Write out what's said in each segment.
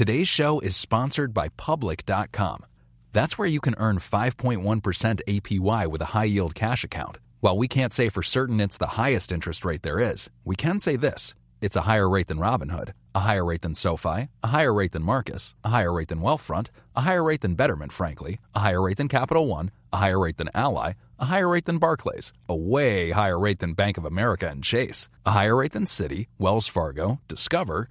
Today's show is sponsored by Public.com. That's where you can earn 5.1% APY with a high yield cash account. While we can't say for certain it's the highest interest rate there is, we can say this it's a higher rate than Robinhood, a higher rate than SoFi, a higher rate than Marcus, a higher rate than Wealthfront, a higher rate than Betterment, frankly, a higher rate than Capital One, a higher rate than Ally, a higher rate than Barclays, a way higher rate than Bank of America and Chase, a higher rate than Citi, Wells Fargo, Discover,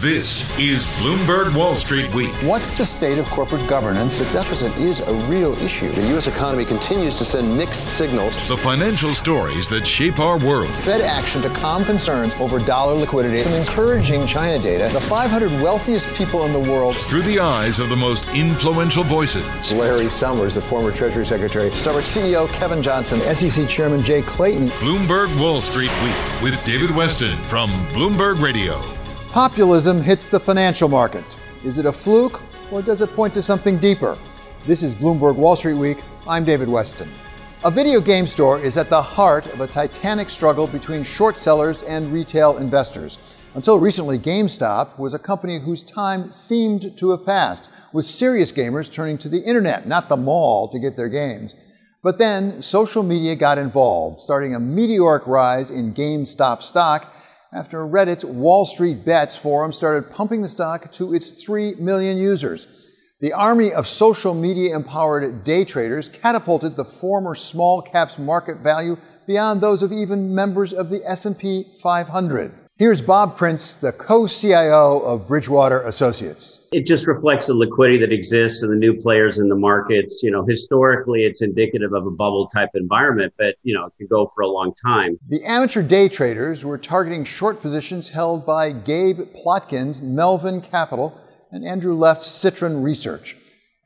This is Bloomberg Wall Street Week. What's the state of corporate governance? The deficit is a real issue. The U.S. economy continues to send mixed signals. The financial stories that shape our world. Fed action to calm concerns over dollar liquidity. Some encouraging China data. The 500 wealthiest people in the world. Through the eyes of the most influential voices. Larry Summers, the former Treasury Secretary. Starbucks CEO Kevin Johnson. SEC Chairman Jay Clayton. Bloomberg Wall Street Week with David Westin from Bloomberg Radio. Populism hits the financial markets. Is it a fluke or does it point to something deeper? This is Bloomberg Wall Street Week. I'm David Westin. A video game store is at the heart of a titanic struggle between short sellers and retail investors. Until recently, GameStop was a company whose time seemed to have passed, with serious gamers turning to the internet, not the mall, to get their games. But then social media got involved, starting a meteoric rise in GameStop stock after Reddit's Wall Street Bets forum started pumping the stock to its 3 million users. The army of social media empowered day traders catapulted the former small caps market value beyond those of even members of the S&P 500. Here's Bob Prince, the co-CIO of Bridgewater Associates it just reflects the liquidity that exists and the new players in the markets. You know, historically, it's indicative of a bubble type environment, but, you know, it could go for a long time. The amateur day traders were targeting short positions held by Gabe Plotkin's Melvin Capital and Andrew Left's Citron Research.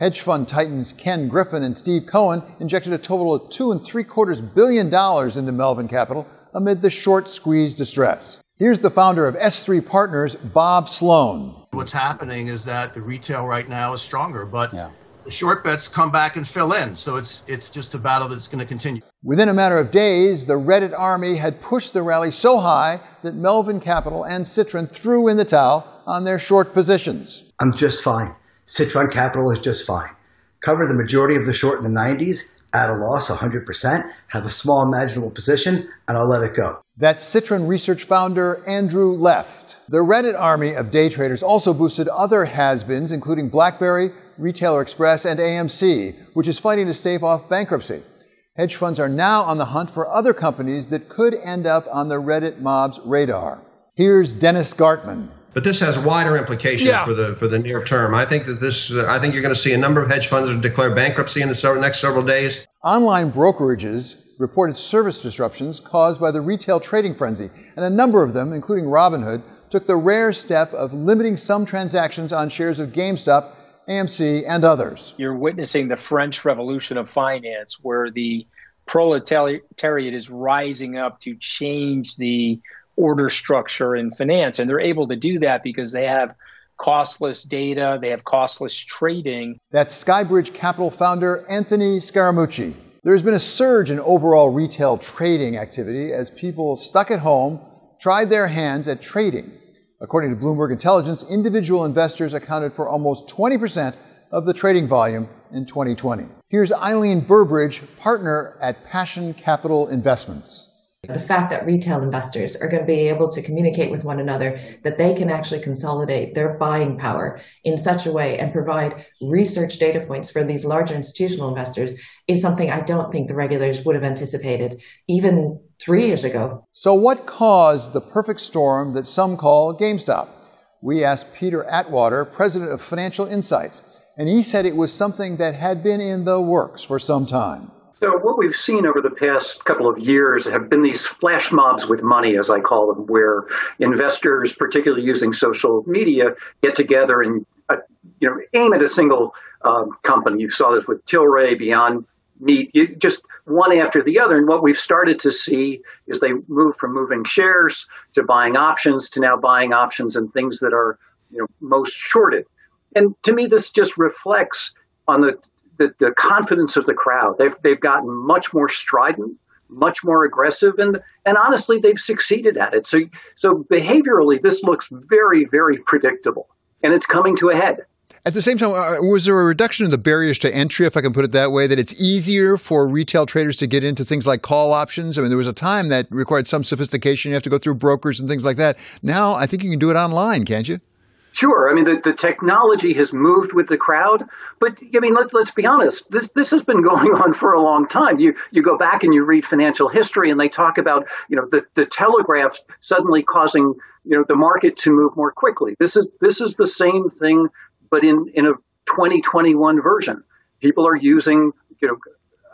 Hedge fund titans Ken Griffin and Steve Cohen injected a total of two and three quarters billion dollars into Melvin Capital amid the short squeeze distress. Here's the founder of S3 Partners, Bob Sloan. What's happening is that the retail right now is stronger, but yeah. the short bets come back and fill in. So it's it's just a battle that's going to continue. Within a matter of days, the Reddit army had pushed the rally so high that Melvin Capital and Citron threw in the towel on their short positions. I'm just fine. Citron Capital is just fine. Cover the majority of the short in the 90s, at a loss 100%, have a small imaginable position, and I'll let it go. That's Citron Research founder Andrew Left. The Reddit army of day traders also boosted other has-beens, including BlackBerry, Retailer Express, and AMC, which is fighting to stave off bankruptcy. Hedge funds are now on the hunt for other companies that could end up on the Reddit mob's radar. Here's Dennis Gartman. But this has wider implications yeah. for the for the near term. I think that this. Uh, I think you're going to see a number of hedge funds declare bankruptcy in the next several days. Online brokerages reported service disruptions caused by the retail trading frenzy, and a number of them, including Robinhood, took the rare step of limiting some transactions on shares of GameStop, AMC, and others. You're witnessing the French Revolution of finance, where the proletariat is rising up to change the order structure in finance. And they're able to do that because they have costless data, they have costless trading. That's Skybridge Capital founder Anthony Scaramucci. There has been a surge in overall retail trading activity as people stuck at home tried their hands at trading. According to Bloomberg Intelligence, individual investors accounted for almost 20% of the trading volume in 2020. Here's Eileen Burbridge, partner at Passion Capital Investments. The fact that retail investors are going to be able to communicate with one another, that they can actually consolidate their buying power in such a way and provide research data points for these larger institutional investors is something I don't think the regulators would have anticipated even three years ago. So, what caused the perfect storm that some call GameStop? We asked Peter Atwater, president of Financial Insyghts, and he said it was something that had been in the works for some time. So, what we've seen over the past couple of years have been these flash mobs with money, as I call them, where investors, particularly using social media, get together and uh, you know aim at a single um, company. You saw this with Tilray, Beyond Meat, you, just one after the other. And what we've started to see is they move from moving shares to buying options to now buying options and things that are you know most shorted. And to me, this just reflects on the the, the confidence of the crowd. They've they've gotten much more strident, much more aggressive, and and honestly, they've succeeded at it. So so behaviorally, this looks very very predictable, and it's coming to a head. At the same time, uh, was there a reduction in the barriers to entry, if I can put it that way, that it's easier for retail traders to get into things like call options? I mean, there was a time that required some sophistication. You have to go through brokers and things like that. Now, I think you can do it online, can't you? Sure. I mean, the, the technology has moved with the crowd, but I mean, let, let's be honest. This this has been going on for a long time. You you go back and you read financial history, and they talk about you know the the telegraph suddenly causing you know the market to move more quickly. This is this is the same thing, but in in a 2021 version. People are using you know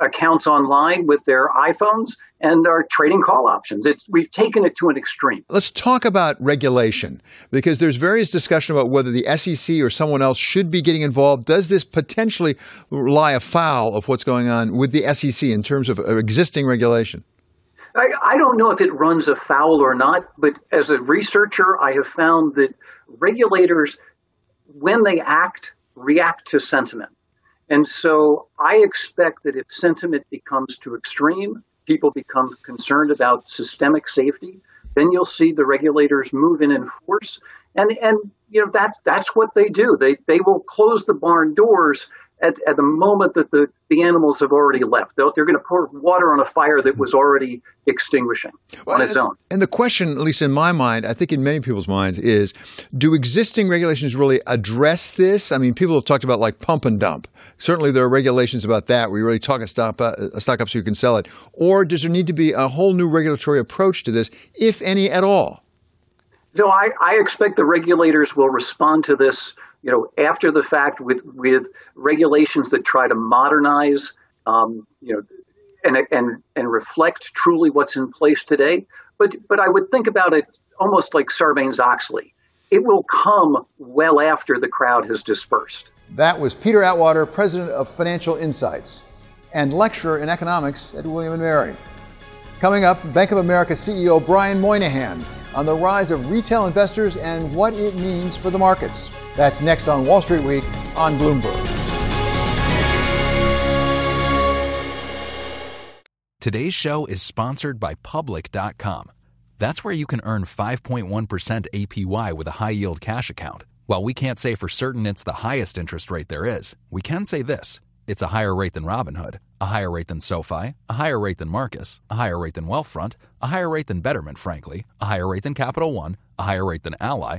accounts online with their iPhones and are trading call options. It's we've taken it to an extreme. Let's talk about regulation because there's various discussion about whether the SEC or someone else should be getting involved. Does this potentially lie afoul of what's going on with the SEC in terms of uh, existing regulation? I, I don't know if it runs afoul or not, but as a researcher, I have found that regulators, when they act, react to sentiment. And so I expect that if sentiment becomes too extreme, people become concerned about systemic safety, then you'll see the regulators move in in force. And and you know that that's what they do. They they will close the barn doors at, at the moment that the, the animals have already left. They're, they're going to pour water on a fire that was already extinguishing well, on its and, own. And the question, at least in my mind, I think in many people's minds, is do existing regulations really address this? I mean, people have talked about like pump and dump. Certainly there are regulations about that where you really talk a stock, uh, a stock up so you can sell it. Or does there need to be a whole new regulatory approach to this, if any at all? No, I, I expect the regulators will respond to this you know, after the fact with with regulations that try to modernize, um, you know, and and and reflect truly what's in place today. But but I would think about it almost like Sarbanes Oxley. It will come well after the crowd has dispersed. That was Peter Atwater, president of Financial Insyghts and lecturer in economics at William and Mary. Coming up, Bank of America CEO Brian Moynihan on the rise of retail investors and what it means for the markets. That's next on Wall Street Week on Bloomberg. Today's show is sponsored by Public.com. That's where you can earn 5.1% APY with a high yield cash account. While we can't say for certain it's the highest interest rate there is, we can say this it's a higher rate than Robinhood, a higher rate than SoFi, a higher rate than Marcus, a higher rate than Wealthfront, a higher rate than Betterment, frankly, a higher rate than Capital One, a higher rate than Ally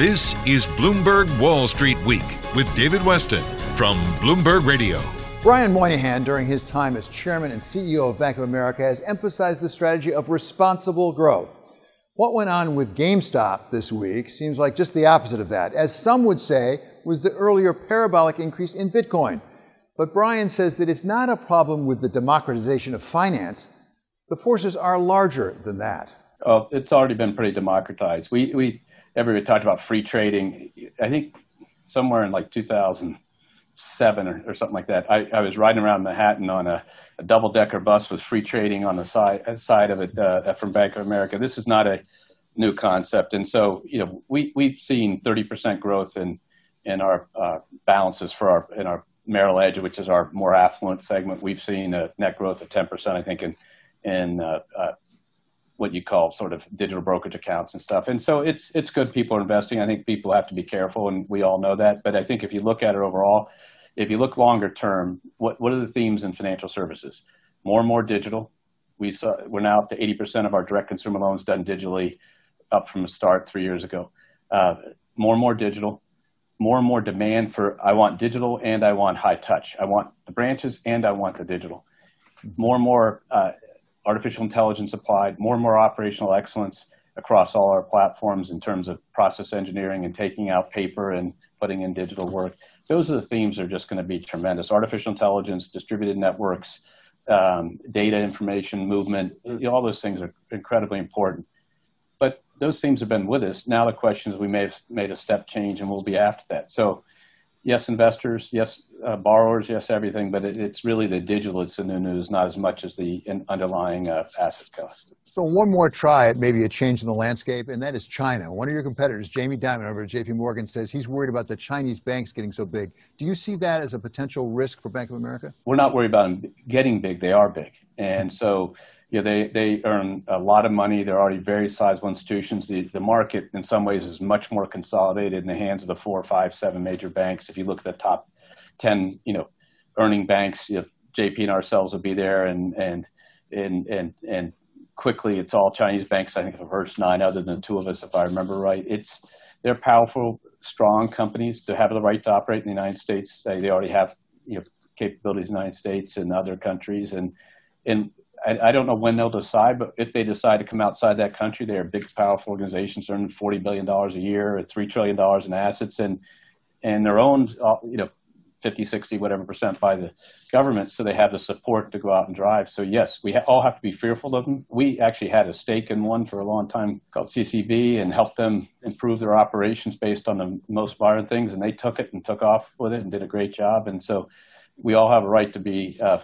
This is Bloomberg Wall Street Week with David Westin from Bloomberg Radio. Brian Moynihan, during his time as chairman and CEO of Bank of America, has emphasized the strategy of responsible growth. What went on with GameStop this week seems like just the opposite of that. As some would say, was the earlier parabolic increase in Bitcoin. But Brian says that it's not a problem with the democratization of finance. The forces are larger than that. Oh, it's already been pretty democratized. We, we everybody talked about free trading. I think somewhere in like 2007 or, or something like that, I, I was riding around Manhattan on a, a double decker bus with free trading on the side, side of it uh, from Bank of America. This is not a new concept. And so, you know, we, we've seen 30% growth in, in our uh, balances for our, in our Merrill Edge, which is our more affluent segment. We've seen a net growth of 10%, I think, in, in uh, uh, what you call sort of digital brokerage accounts and stuff. And so it's it's good people are investing. I think people have to be careful, and we all know that. But I think if you look at it overall, if you look longer term, what what are the themes in financial services? More and more digital. We saw we're now up to 80% of our direct consumer loans done digitally, up from the start three years ago. Uh, more and more digital. More and more demand for I want digital and I want high touch. I want the branches and I want the digital. More and more uh, artificial intelligence applied, more and more operational excellence across all our platforms in terms of process engineering and taking out paper and putting in digital work. Those are the themes that are just going to be tremendous. Artificial intelligence, distributed networks, um, data information movement, you know, all those things are incredibly important. But those themes have been with us. Now the question is we may have made a step change and we'll be after that. So yes, investors, yes, uh, borrowers, yes, everything, but it, it's really the digital that's in the news, not as much as the underlying uh, asset class. So one more try at maybe a change in the landscape, and that is China. One of your competitors, Jamie Dimon over at JP Morgan, says he's worried about the Chinese banks getting so big. Do you see that as a potential risk for Bank of America? We're not worried about them getting big. They are big. And so you know, they, they earn a lot of money. They're already very sizable institutions. The, the market, in some ways, is much more consolidated in the hands of the four, five, seven major banks. If you look at the top 10, you know, earning banks, you know, JP and ourselves will be there, and and and and and quickly, it's all Chinese banks. I think the first nine, other than two of us, if I remember right. It's they're powerful, strong companies to have the right to operate in the United States. They, they already have you know capabilities in the United States and other countries, and and I, I, don't know when they'll decide, but if they decide to come outside that country, they are big, powerful organizations earning forty billion dollars a year, three trillion dollars in assets, and and they're owned, uh, you know, 50, 60, whatever percent by the government, so they have the support to go out and drive. So yes, we ha- all have to be fearful of them. We actually had a stake in one for a long time called CCB and helped them improve their operations based on the most modern things, and they took it and took off with it and did a great job. And so we all have a right to be uh,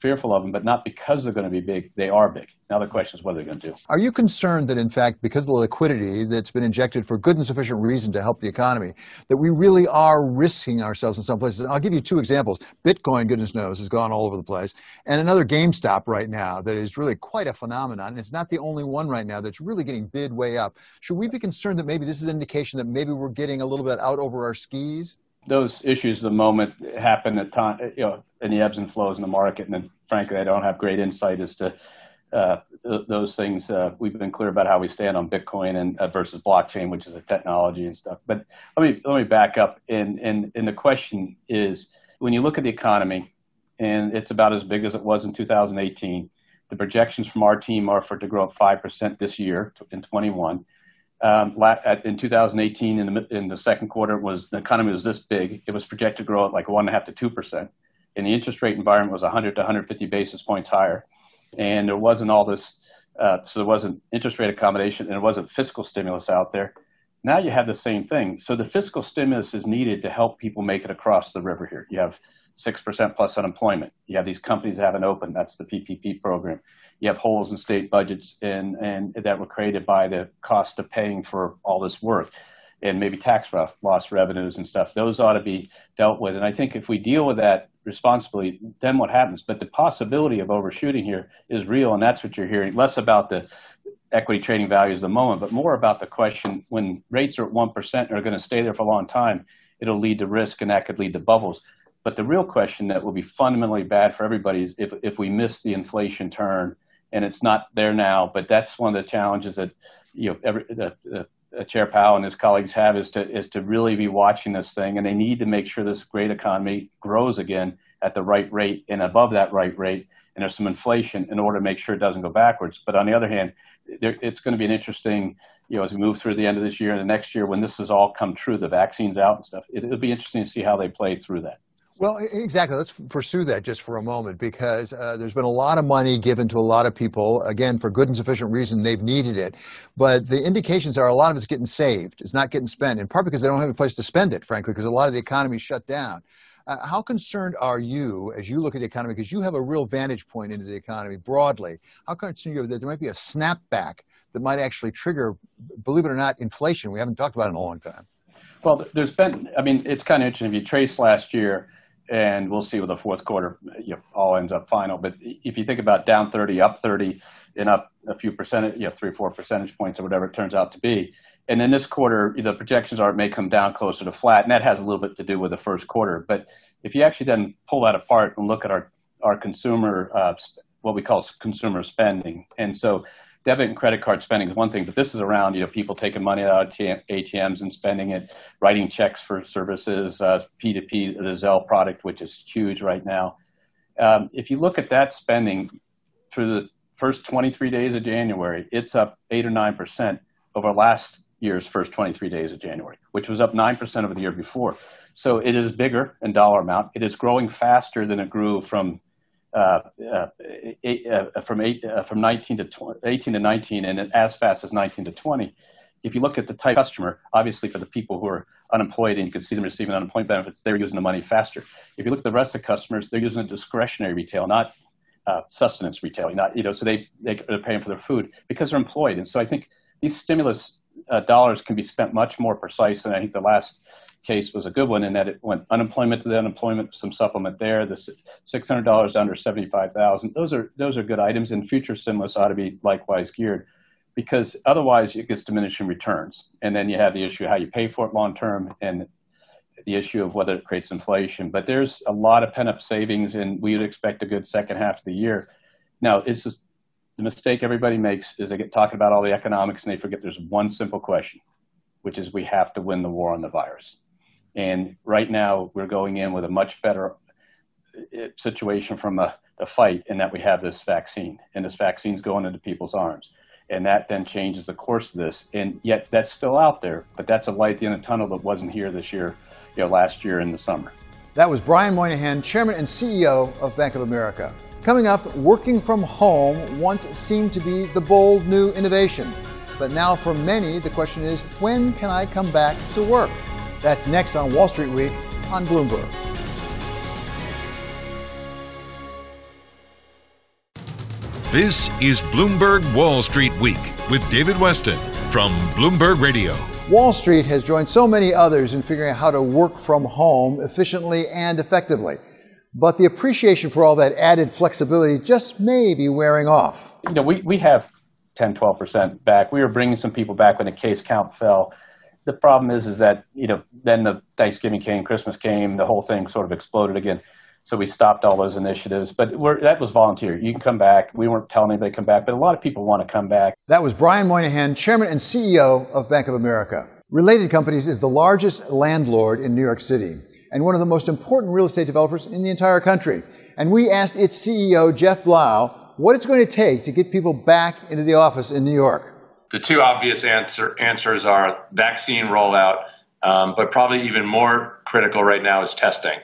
fearful of them, but not because they're going to be big. They are big. Now the question is what are they're going to do. Are you concerned that, in fact, because of the liquidity that's been injected for good and sufficient reason to help the economy, that we really are risking ourselves in some places? I'll give you two examples. Bitcoin, goodness knows, has gone all over the place, and another GameStop right now that is really quite a phenomenon. And it's not the only one right now that's really getting bid way up. Should we be concerned that maybe this is an indication that maybe we're getting a little bit out over our skis? those issues the moment happen at time, you know, in the ebbs and flows in the market. And then, frankly, I don't have great insight as to those things. Uh, we've been clear about how we stand on Bitcoin and uh, versus blockchain, which is a technology and stuff. But let me let me back up. And the question is, when you look at the economy, and it's about as big as it was in 2018. The projections from our team are for it to grow five percent this year in 21 um, in 2018 in the, in the second quarter was the economy was this big. It was projected to grow at like one and a half to two percent, and the interest rate environment was 100 to 150 basis points higher, and there wasn't all this. Uh, so there wasn't interest rate accommodation, and there wasn't fiscal stimulus out there. Now you have the same thing. So the fiscal stimulus is needed to help people make it across the river here. You have six percent plus unemployment. You have these companies that haven't opened. That's the PPP program you have holes in state budgets and, and that were created by the cost of paying for all this work and maybe tax loss revenues and stuff. Those ought to be dealt with. And I think if we deal with that responsibly, then what happens? But the possibility of overshooting here is real, and that's what you're hearing. Less about the equity trading values at the moment, but more about the question when rates are at 1% and are going to stay there for a long time, it'll lead to risk and that could lead to bubbles. But the real question that will be fundamentally bad for everybody is if, if we miss the inflation turn and it's not there now. But that's one of the challenges that you know every, the, the, Chair Powell and his colleagues have is to is to really be watching this thing, and they need to make sure this great economy grows again at the right rate and above that right rate. and there's some inflation in order to make sure it doesn't go backwards. But on the other hand, there, it's going to be an interesting, you know, as we move through the end of this year and the next year when this has all come true, the vaccines out and stuff. It, it'll be interesting to see how they play through that. Well, exactly. Let's pursue that just for a moment because uh, there's been a lot of money given to a lot of people. Again, for good and sufficient reason, they've needed it. But the indications are a lot of it's getting saved. It's not getting spent, in part because they don't have a place to spend it, frankly, because a lot of the economy shut down. Uh, how concerned are you as you look at the economy? Because you have a real vantage point into the economy broadly. How concerned are you that there might be a snapback that might actually trigger, believe it or not, inflation? We haven't talked about it in a long time. Well, there's been, I mean, it's kind of interesting. If you trace last year, and we'll see with the fourth quarter you know, all ends up final. But if you think about down 30, up 30, and up a few percentage, you know, three four percentage points or whatever it turns out to be. And then this quarter, the projections are it may come down closer to flat, and that has a little bit to do with the first quarter. But if you actually then pull that apart and look at our our consumer, uh, what we call consumer spending, and so debit and credit card spending is one thing, but this is around you know people taking money out of ATMs and spending it, writing checks for services, uh, P2P, the Zelle product, which is huge right now. Um, if you look at that spending through the first 23 days of January, it's up eight or nine percent over last year's first 23 days of January, which was up nine percent over the year before. So it is bigger in dollar amount. It is growing faster than it grew from uh, uh, uh, from eight, uh, from 19 to 20, 18 to 19, and as fast as 19 to 20. If you look at the type of customer, obviously for the people who are unemployed and you can see them receiving unemployment benefits, they're using the money faster. If you look at the rest of the customers, they're using a discretionary retail, not sustenance retail. Not you know, so they, they are paying for their food because they're employed, and so I think these stimulus dollars can be spent much more precise. And I think the last case was a good one in that it went unemployment to the unemployment, some supplement there. The six hundred dollars under seventy five thousand. Those are those are good items, and future stimulus ought to be likewise geared, because otherwise it gets diminishing returns, and then you have the issue of how you pay for it long term, and the issue of whether it creates inflation. But there's a lot of pent up savings, and we would expect a good second half of the year. Now, it's just the mistake everybody makes is they get talking about all the economics and they forget there's one simple question, which is we have to win the war on the virus. And right now, we're going in with a much better uh, situation from a, the fight in that we have this vaccine, and this vaccine's going into people's arms. And that then changes the course of this. And yet, that's still out there, but that's a light in a tunnel that wasn't here this year, you know, last year in the summer. That was Brian Moynihan, Chairman and CEO of Bank of America. Coming up, working from home once seemed to be the bold new innovation. But now, for many, the question is when can I come back to work? That's next on Wall Street Week on Bloomberg. This is Bloomberg Wall Street Week with David Westin from Bloomberg Radio. Wall Street has joined so many others in figuring out how to work from home efficiently and effectively. But the appreciation for all that added flexibility just may be wearing off. You know, we, we have 10, 12% back. We were bringing some people back when the case count fell the problem is is that you know then the Thanksgiving came, Christmas came, the whole thing sort of exploded again. So we stopped all those initiatives, but that was volunteer. You can come back. We weren't telling anybody to come back, but a lot of people want to come back. That was Brian Moynihan, Chairman and CEO of Bank of America. Related Companies is the largest landlord in New York City and one of the most important real estate developers in the entire country. And we asked its CEO, Jeff Blau, what it's going to take to get people back into the office in New York the two obvious answer, answers are vaccine rollout, um, but probably even more critical right now is testing.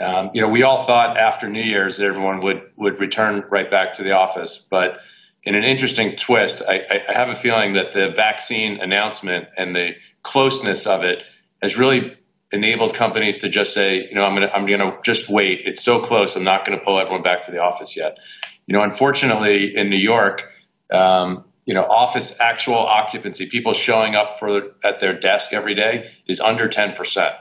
Um, you know, we all thought after New Year's that everyone would would return right back to the office, but in an interesting twist, I, I have a feeling that the vaccine announcement and the closeness of it has really enabled companies to just say, you know, I'm gonna I'm gonna just wait. It's so close. I'm not to pull everyone back to the office yet. You know, unfortunately, in New York, um, you know, office actual occupancy, people showing up for at their desk every day is under 10%.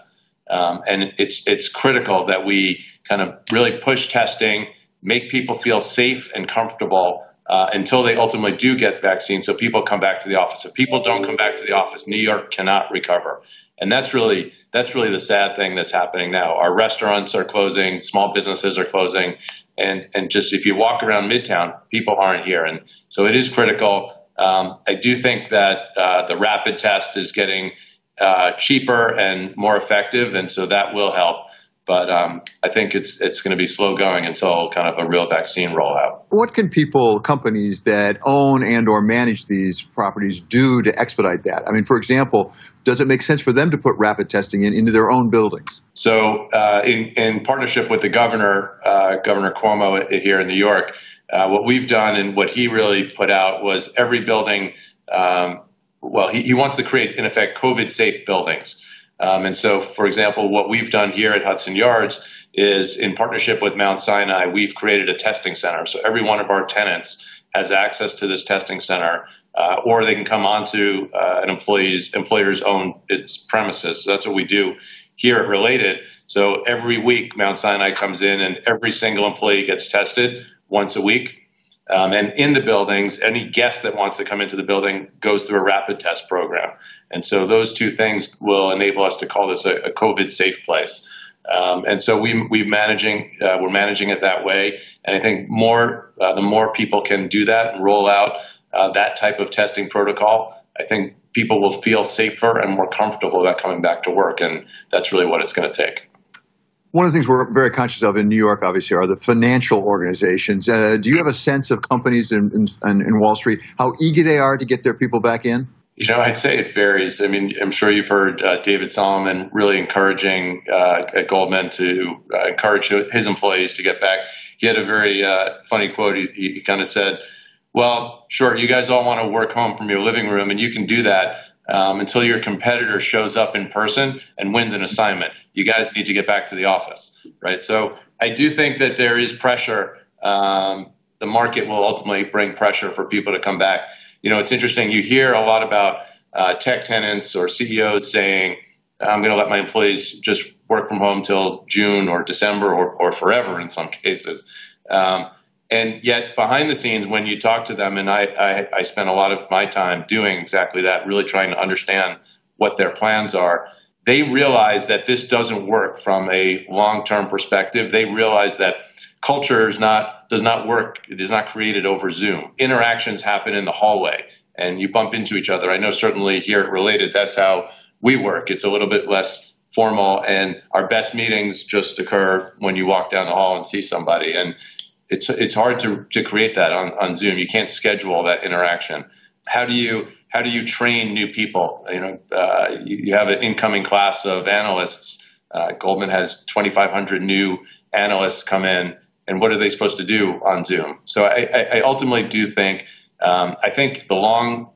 Um, and it's it's critical that we kind of really push testing, make people feel safe and comfortable uh, until they ultimately do get the vaccine so people come back to the office. If people don't come back to the office, New York cannot recover, and that's really that's really the sad thing that's happening now. Our restaurants are closing, small businesses are closing, and and just if you walk around Midtown, people aren't here, and so it is critical. Um, I do think that uh, the rapid test is getting uh, cheaper and more effective, and so that will help. But um, I think it's it's going to be slow going until kind of a real vaccine rollout. What can people, companies that own and or manage these properties do to expedite that? I mean, for example, does it make sense for them to put rapid testing in into their own buildings? So, uh, in in partnership with the governor, uh, Governor Cuomo here in New York, uh, what we've done and what he really put out was every building. Um, well, he, he wants to create, in effect, COVID safe buildings. Um, and so, for example, what we've done here at Hudson Yards is in partnership with Mount Sinai, we've created a testing center. So every one of our tenants has access to this testing center, uh, or they can come onto uh, an employee's employer's own its premises. So that's what we do here at Related. So every week, Mount Sinai comes in, and every single employee gets tested once a week. Um, and in the buildings, any guest that wants to come into the building goes through a rapid test program. And so those two things will enable us to call this a, a COVID safe place. Um, and so we we managing uh, we're managing it that way. And I think more uh, the more people can do that and roll out uh, that type of testing protocol, I think people will feel safer and more comfortable about coming back to work. And that's really what it's going to take. One of the things we're very conscious of in New York, obviously, are the financial organizations. Uh, do you have a sense of companies in, in, in Wall Street, how eager they are to get their people back in? You know, I'd say it varies. I mean, I'm sure you've heard uh, David Solomon really encouraging uh, at Goldman to uh, encourage his employees to get back. He had a very uh, funny quote. He, he kind of said, Well, sure, you guys all want to work home from your living room, and you can do that um, until your competitor shows up in person and wins an assignment. You guys need to get back to the office, right? So I do think that there is pressure. Um, the market will ultimately bring pressure for people to come back. You know, it's interesting. You hear a lot about uh, tech tenants or CEOs saying, "I'm going to let my employees just work from home till June or December or, or forever in some cases." Um, and yet, behind the scenes, when you talk to them, and I, I, I spend a lot of my time doing exactly that, really trying to understand what their plans are, they realize that this doesn't work from a long-term perspective. They realize that culture is not does not work. It is not created over Zoom. Interactions happen in the hallway, and you bump into each other. I know certainly here at Related, that's how we work. It's a little bit less formal, and our best meetings just occur when you walk down the hall and see somebody. And it's it's hard to, to create that on, on Zoom. You can't schedule that interaction. How do you how do you train new people? You know, uh, you, you, have an incoming class of analysts. Uh, Goldman has 2,500 new analysts come in, and what are they supposed to do on Zoom? So I, I ultimately do think um, I think the long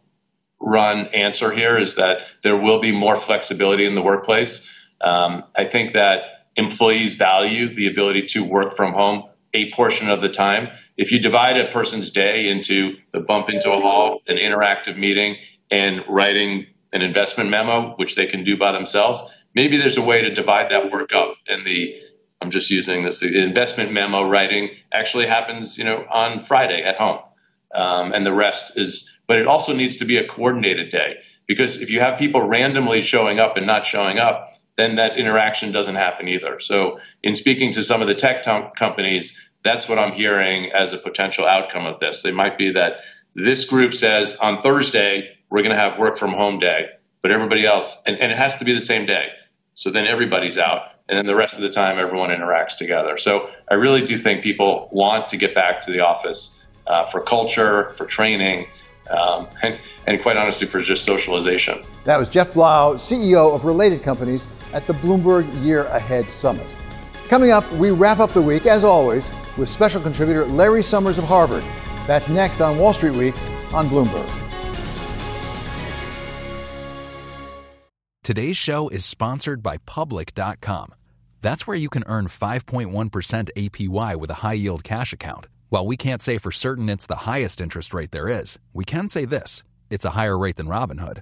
run answer here is that there will be more flexibility in the workplace. Um, I think that employees value the ability to work from home a portion of the time. If you divide a person's day into the bump into a hall, an interactive meeting, and writing an investment memo, which they can do by themselves, maybe there's a way to divide that work up. And the I'm just using this. The investment memo writing actually happens, you know, on Friday at home, um, and the rest is. But it also needs to be a coordinated day because if you have people randomly showing up and not showing up, then that interaction doesn't happen either. So, in speaking to some of the tech companies, that's what I'm hearing as a potential outcome of this. They might be that this group says on Thursday, we're going to have work from home day, but everybody else, and, and it has to be the same day. So then everybody's out. And then the rest of the time, everyone interacts together. So I really do think people want to get back to the office uh, for culture, for training, um, and, and quite honestly, for just socialization. That was Jeff Blau, CEO of Related Companies at the Bloomberg Year Ahead Summit. Coming up, we wrap up the week, as always, with special contributor Larry Summers of Harvard. That's next on Wall Street Week on Bloomberg. Today's show is sponsored by Public.com. That's where you can earn 5.1% APY with a high yield cash account. While we can't say for certain it's the highest interest rate there is, we can say this it's a higher rate than Robinhood,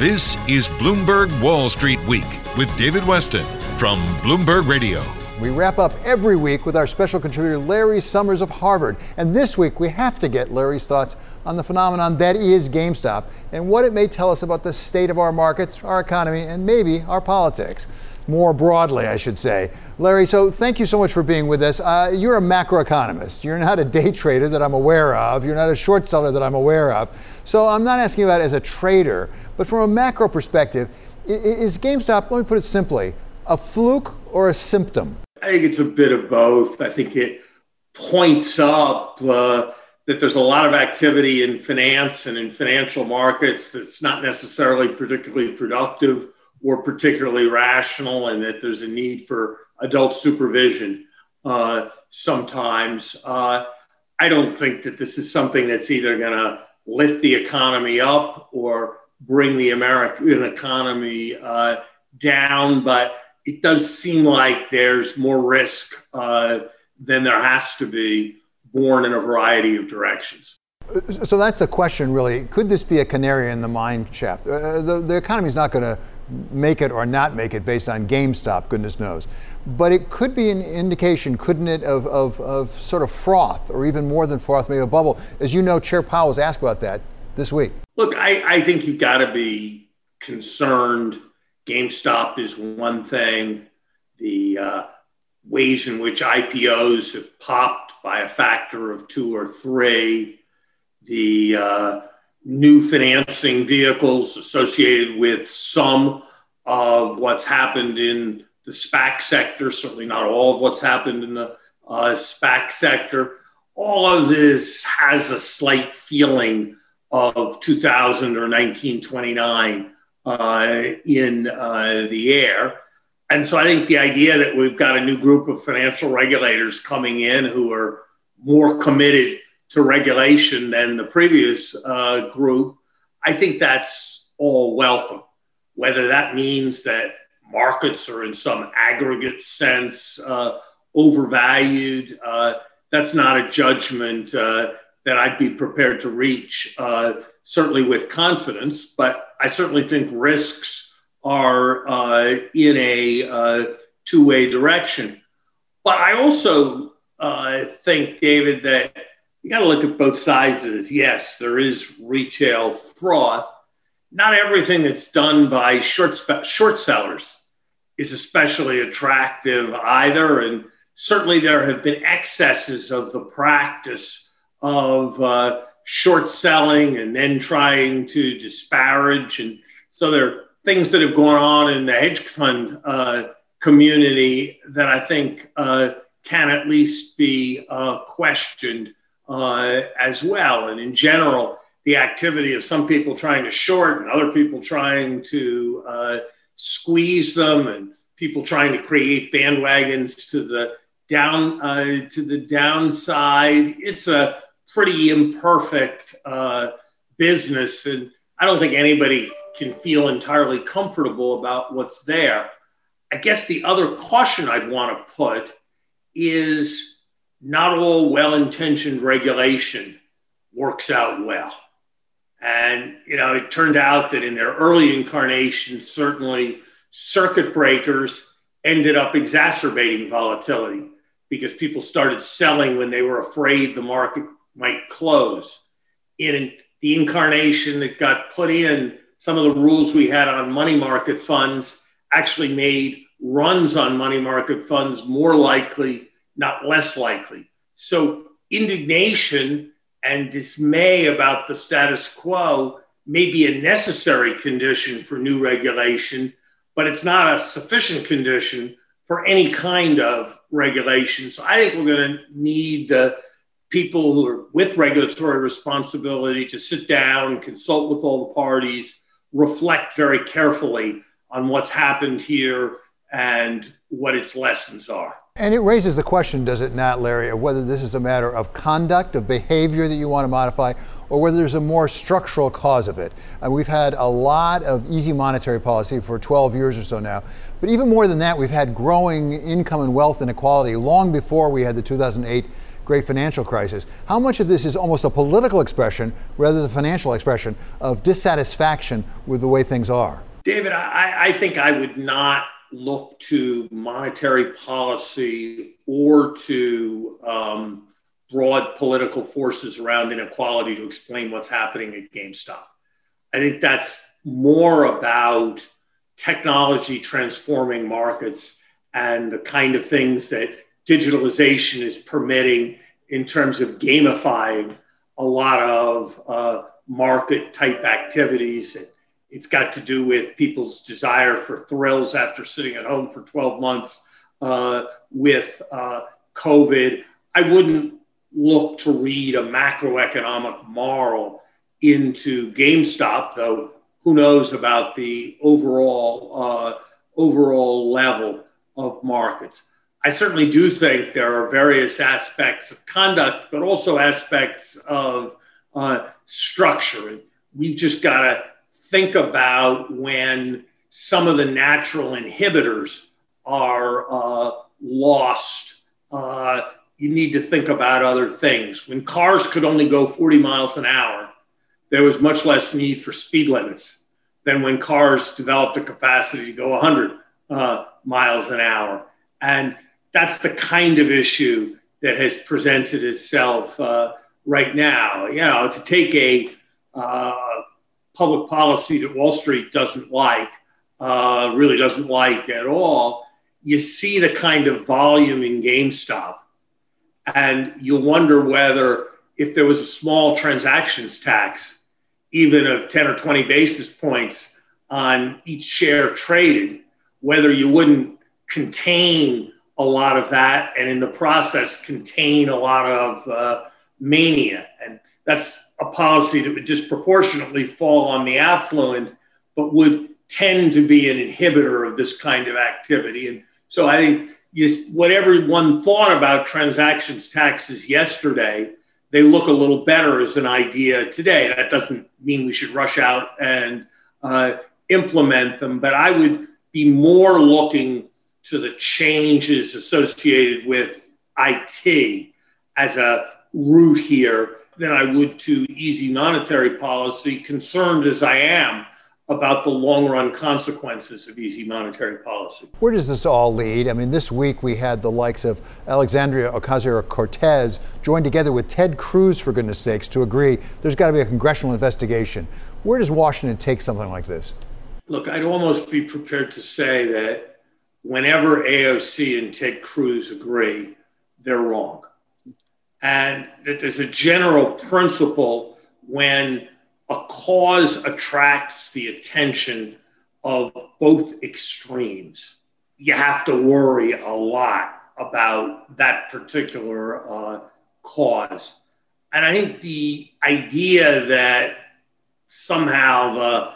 This is Bloomberg Wall Street Week with David Westin from Bloomberg Radio. We wrap up every week with our special contributor, Larry Summers of Harvard. And this week, we have to get Larry's thoughts on the phenomenon that is GameStop and what it may tell us about the state of our markets, our economy, and maybe our politics more broadly, I should say. Larry, so thank you so much for being with us. Uh, you're a macroeconomist. You're not a day trader that I'm aware of. You're not a short seller that I'm aware of. So I'm not asking about as a trader, but from a macro perspective, is GameStop, let me put it simply, a fluke or a symptom? I think it's a bit of both. I think it points up uh, that there's a lot of activity in finance and in financial markets that's not necessarily particularly productive were particularly rational and that there's a need for adult supervision uh, sometimes. Uh, I don't think that this is something that's either going to lift the economy up or bring the American economy uh, down, but it does seem like there's more risk uh, than there has to be born in a variety of directions. So that's the question, really. Could this be a canary in the mine shaft? Uh, the, the economy is not going to make it or not make it based on GameStop, goodness knows. But it could be an indication, couldn't it, of, of, of sort of froth or even more than froth, maybe a bubble. As you know, Chair Powell was asked about that this week. Look, I, I think you've got to be concerned. GameStop is one thing. The uh, ways in which IPOs have popped by a factor of two or three, the uh, new financing vehicles associated with some of what's happened in the SPAC sector, certainly not all of what's happened in the uh, SPAC sector. All of this has a slight feeling of 2000 or 1929 uh, in uh, the air. And so I think the idea that we've got a new group of financial regulators coming in who are more committed to regulation than the previous uh, group, I think that's all welcome. Whether that means that markets are in some aggregate sense uh, overvalued, uh, that's not a judgment uh, that I'd be prepared to reach, uh, certainly with confidence, but I certainly think risks are uh, in a two way direction. But I also think, David, that you got to look at both sides of this. Yes, there is retail froth. Not everything that's done by short spe- short sellers is especially attractive either, and certainly there have been excesses of the practice of uh, short selling and then trying to disparage, and so there are things that have gone on in the hedge fund uh, community that I think uh, can at least be uh, questioned uh, as well. And in general, the activity of some people trying to short and other people trying to uh, squeeze them, and people trying to create bandwagons to the down uh, to the downside. It's a pretty imperfect uh, business, and I don't think anybody can feel entirely comfortable about what's there. I guess the other caution I'd want to put is not all well intentioned regulation works out well. And, you know, it turned out that in their early incarnation, certainly circuit breakers ended up exacerbating volatility because people started selling when they were afraid the market might close. In the incarnation that got put in, some of the rules we had on money market funds actually made runs on money market funds more likely not less likely. So indignation and dismay about the status quo may be a necessary condition for new regulation, but it's not a sufficient condition for any kind of regulation. So I think we're going to need the people who are with regulatory responsibility to sit down, consult with all the parties, reflect very carefully on what's happened here and what its lessons are. And it raises the question, does it not, Larry, of whether this is a matter of conduct, of behavior that you want to modify, or whether there's a more structural cause of it. And we've had a lot of easy monetary policy for 12 years or so now. But even more than that, we've had growing income and wealth inequality long before we had the 2008 great financial crisis. How much of this is almost a political expression rather than financial expression of dissatisfaction with the way things are? David, I, I think I would not look to monetary policy or to um, broad political forces around inequality to explain what's happening at GameStop. I think that's more about technology transforming markets and the kind of things that digitalization is permitting in terms of gamifying a lot of uh, market type activities it's got to do with people's desire for thrills after sitting at home for 12 months uh, with uh, COVID. I wouldn't look to read a macroeconomic moral into GameStop, though who knows about the overall uh, overall level of markets. I certainly do think there are various aspects of conduct, but also aspects of uh, structure. We've just got to think about when some of the natural inhibitors are uh, lost. Uh, you need to think about other things. When cars could only go 40 miles an hour, there was much less need for speed limits than when cars developed a capacity to go 100 uh, miles an hour. And that's the kind of issue that has presented itself uh, right now. You know, to take a uh, public policy that Wall Street doesn't like, uh, really doesn't like at all, you see the kind of volume in GameStop. And you wonder whether if there was a small transactions tax, even of 10 or 20 basis points on each share traded, whether you wouldn't contain a lot of that and in the process contain a lot of uh, mania. And that's a policy that would disproportionately fall on the affluent, but would tend to be an inhibitor of this kind of activity. And so I think yes, what everyone thought about transactions taxes yesterday, they look a little better as an idea today. That doesn't mean we should rush out and uh, implement them, but I would be more looking to the changes associated with IT as a route here than I would to easy monetary policy, concerned as I am about the long run consequences of easy monetary policy. Where does this all lead? I mean, this week we had the likes of Alexandria Ocasio Cortez join together with Ted Cruz, for goodness sakes, to agree there's got to be a congressional investigation. Where does Washington take something like this? Look, I'd almost be prepared to say that whenever AOC and Ted Cruz agree, they're wrong and that there's a general principle when a cause attracts the attention of both extremes, you have to worry a lot about that particular uh, cause. And I think the idea that somehow the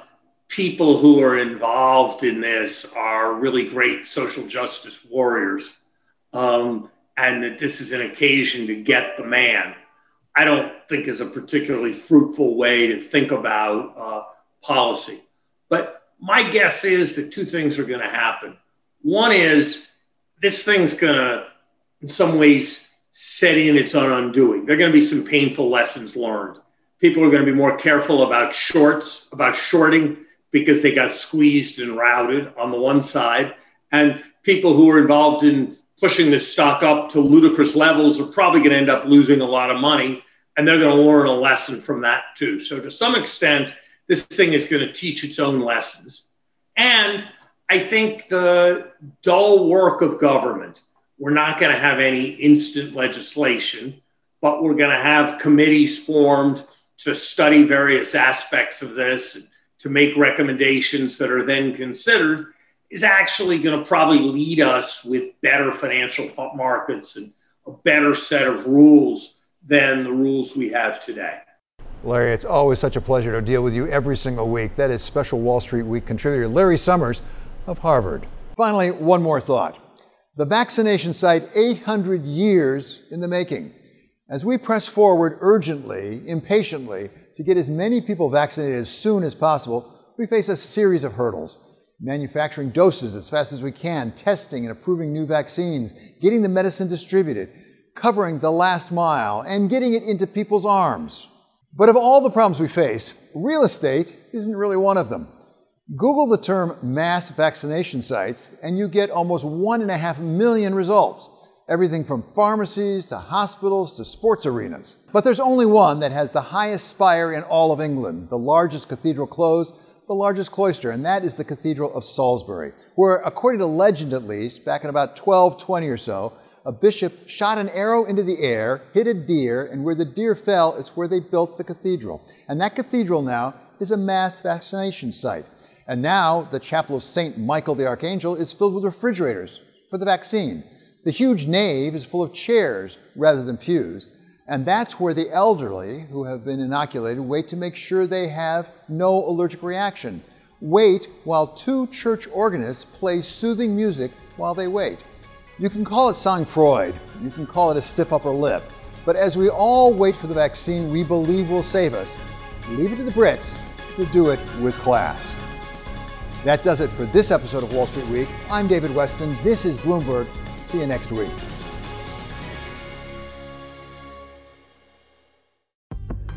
people who are involved in this are really great social justice warriors um, and that this is an occasion to get the man, I don't think is a particularly fruitful way to think about uh, policy. But my guess is that two things are going to happen. One is this thing's going to, in some ways, set in its own undoing. There are going to be some painful lessons learned. People are going to be more careful about shorts, about shorting, because they got squeezed and routed on the one side. And people who were involved in pushing this stock up to ludicrous levels are probably going to end up losing a lot of money. And they're going to learn a lesson from that too. So, to some extent, this thing is going to teach its own lessons. And I think the dull work of government, we're not going to have any instant legislation, but we're going to have committees formed to study various aspects of this, to make recommendations that are then considered is actually going to probably lead us with better financial markets and a better set of rules than the rules we have today. Larry, it's always such a pleasure to deal with you every single week. That is Special Wall Street Week contributor Larry Summers of Harvard. Finally, one more thought. The vaccination site 800 years in the making. As we press forward urgently, impatiently, to get as many people vaccinated as soon as possible, we face a series of hurdles. Manufacturing doses as fast as we can, testing and approving new vaccines, getting the medicine distributed, covering the last mile, and getting it into people's arms. But of all the problems we face, real estate isn't really one of them. Google the term mass vaccination sites, and you get almost one and a half million results. Everything from pharmacies to hospitals to sports arenas. But there's only one that has the highest spire in all of England, the largest cathedral closed, the largest cloister, and that is the Cathedral of Salisbury, where, according to legend at least, back in about 1220 or so, a bishop shot an arrow into the air, hit a deer, and where the deer fell is where they built the cathedral. And that cathedral now is a mass vaccination site. And now the chapel of St. Michael the Archangel is filled with refrigerators for the vaccine. The huge nave is full of chairs rather than pews. And that's where the elderly who have been inoculated wait to make sure they have no allergic reaction. Wait while two church organists play soothing music while they wait. You can call it sang froid, you can call it a stiff upper lip, but as we all wait for the vaccine we believe will save us, leave it to the Brits to do it with class. That does it for this episode of Wall Street Week. I'm David Westin. This is Bloomberg. See you next week.